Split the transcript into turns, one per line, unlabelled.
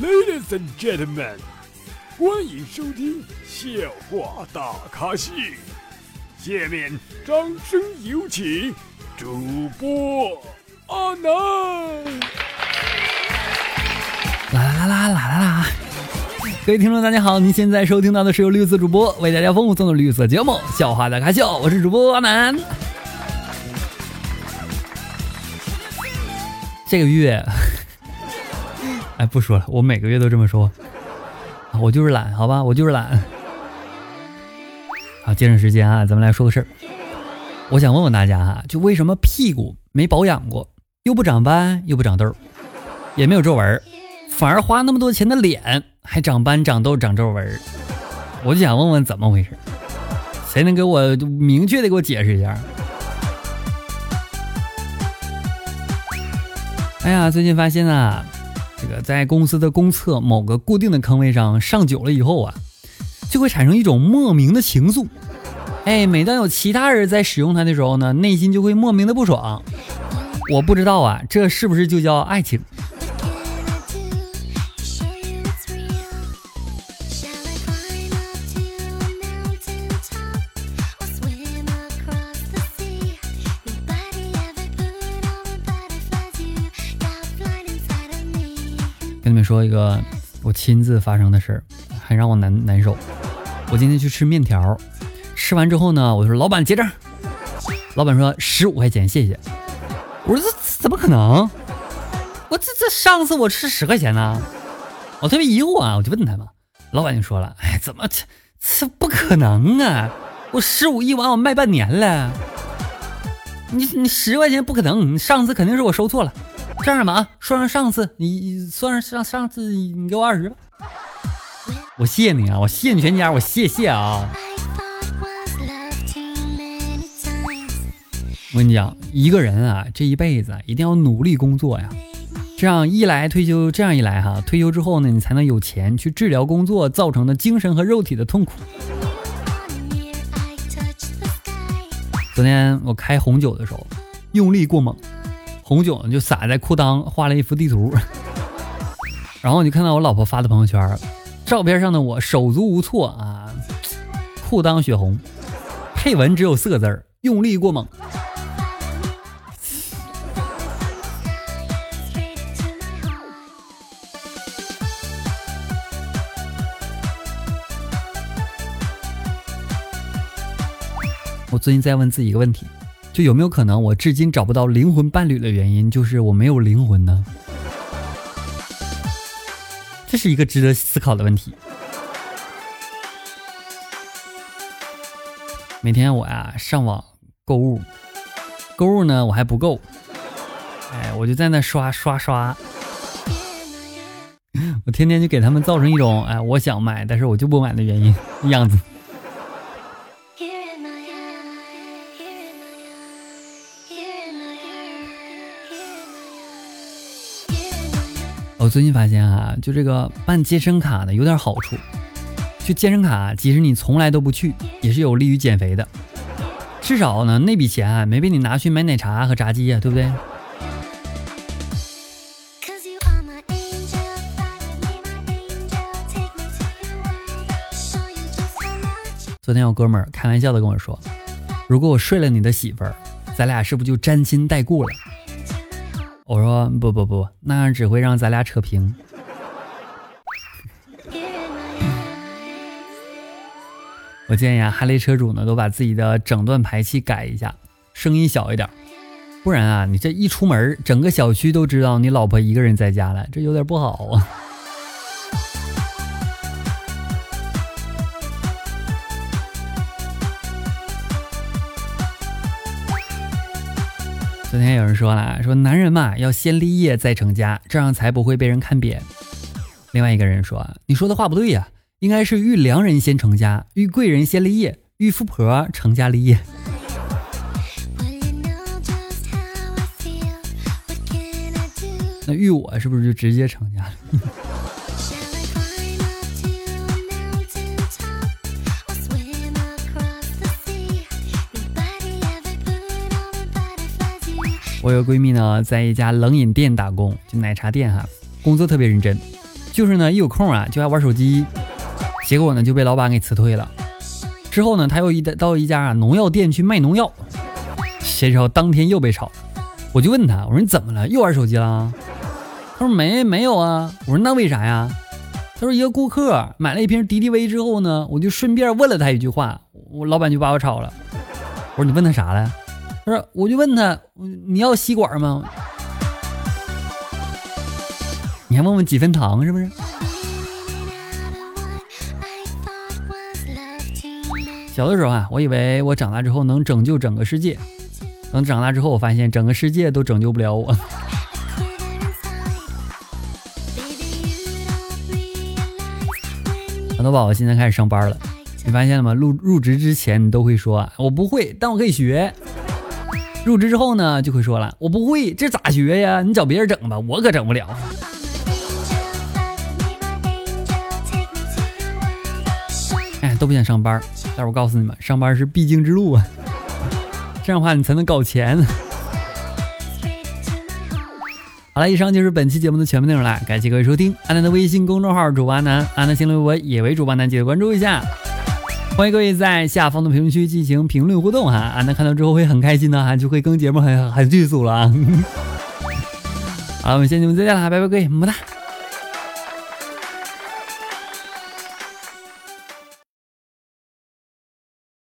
Ladies and gentlemen，欢迎收听笑话大咖秀。下面掌声有请主播阿南。
啦啦啦啦啦啦！各位听众，大家好，您现在收听到的是由绿色主播为大家奉送的绿色节目《笑话大咖秀》，我是主播阿南。这个月，哎，不说了，我每个月都这么说，我就是懒，好吧，我就是懒。好，节省时间啊，咱们来说个事儿。我想问问大家哈，就为什么屁股没保养过，又不长斑，又不长痘，也没有皱纹，反而花那么多钱的脸还长斑、长痘、长皱纹？我就想问问怎么回事？谁能给我明确的给我解释一下？哎呀，最近发现啊，这个在公司的公厕某个固定的坑位上上久了以后啊，就会产生一种莫名的情愫。哎，每当有其他人在使用它的时候呢，内心就会莫名的不爽。我不知道啊，这是不是就叫爱情？跟你们说一个我亲自发生的事儿，很让我难难受。我今天去吃面条，吃完之后呢，我说老板结账，老板说十五块钱，谢谢。我说这怎么可能？我这这上次我吃十块钱呢，我特别疑惑啊，我就问他嘛，老板就说了，哎，怎么这这不可能啊？我十五一碗我卖半年了，你你十块钱不可能，上次肯定是我收错了。这样吧啊，算上上次，你算上上上次，你给我二十吧。我谢你啊，我谢你全家，我谢谢啊。我跟你讲，一个人啊，这一辈子一定要努力工作呀。这样一来退休，这样一来哈，退休之后呢，你才能有钱去治疗工作造成的精神和肉体的痛苦。昨天我开红酒的时候，用力过猛。红酒就洒在裤裆，画了一幅地图。然后你看到我老婆发的朋友圈，照片上的我手足无措啊，裤裆血红，配文只有四个字儿：用力过猛。我最近在问自己一个问题。就有没有可能，我至今找不到灵魂伴侣的原因，就是我没有灵魂呢？这是一个值得思考的问题。每天我呀上网购物，购物呢我还不够，哎，我就在那刷刷刷，我天天就给他们造成一种哎我想买，但是我就不买的原因样子。我最近发现啊，就这个办健身卡呢有点好处。就健身卡，即使你从来都不去，也是有利于减肥的。至少呢，那笔钱啊没被你拿去买奶茶和炸鸡呀，对不对？昨天有哥们儿开玩笑的跟我说：“如果我睡了你的媳妇儿，咱俩是不是就沾亲带故了？”我说不不不，那样只会让咱俩扯平。我建议啊，哈雷车主呢都把自己的整段排气改一下，声音小一点，不然啊，你这一出门，整个小区都知道你老婆一个人在家了，这有点不好啊。昨天有人说了，说男人嘛要先立业再成家，这样才不会被人看扁。另外一个人说，你说的话不对呀，应该是遇良人先成家，遇贵人先立业，遇富婆成家立业。那遇我是不是就直接成家了？我有个闺蜜呢，在一家冷饮店打工，就奶茶店哈，工作特别认真，就是呢一有空啊就爱玩手机，结果呢就被老板给辞退了。之后呢，她又一到一家农药店去卖农药，谁知道当天又被炒。我就问她，我说你怎么了？又玩手机了？她说没没有啊。我说那为啥呀？她说一个顾客买了一瓶敌敌畏之后呢，我就顺便问了他一句话，我老板就把我炒了。我说你问他啥了？他说我就问他，你要吸管吗？你还问问几分糖是不是？小的时候啊，我以为我长大之后能拯救整个世界，等长大之后，我发现整个世界都拯救不了我。很多宝宝现在开始上班了，你发现了吗？入入职之前你都会说我不会，但我可以学。入职之后呢，就会说了，我不会，这咋学呀？你找别人整吧，我可整不了。哎，都不想上班，但是我告诉你们，上班是必经之路啊，这样的话你才能搞钱。好了，以上就是本期节目的全部内容了，感谢各位收听。阿南的微信公众号主播阿南，阿南新浪微博也为主播南，记得关注一下。欢迎各位在下方的评论区进行评论互动哈，啊，那看到之后会很开心的哈，就会更节目很很剧组了啊。好，我们先节目再见了，拜拜各位，么么哒。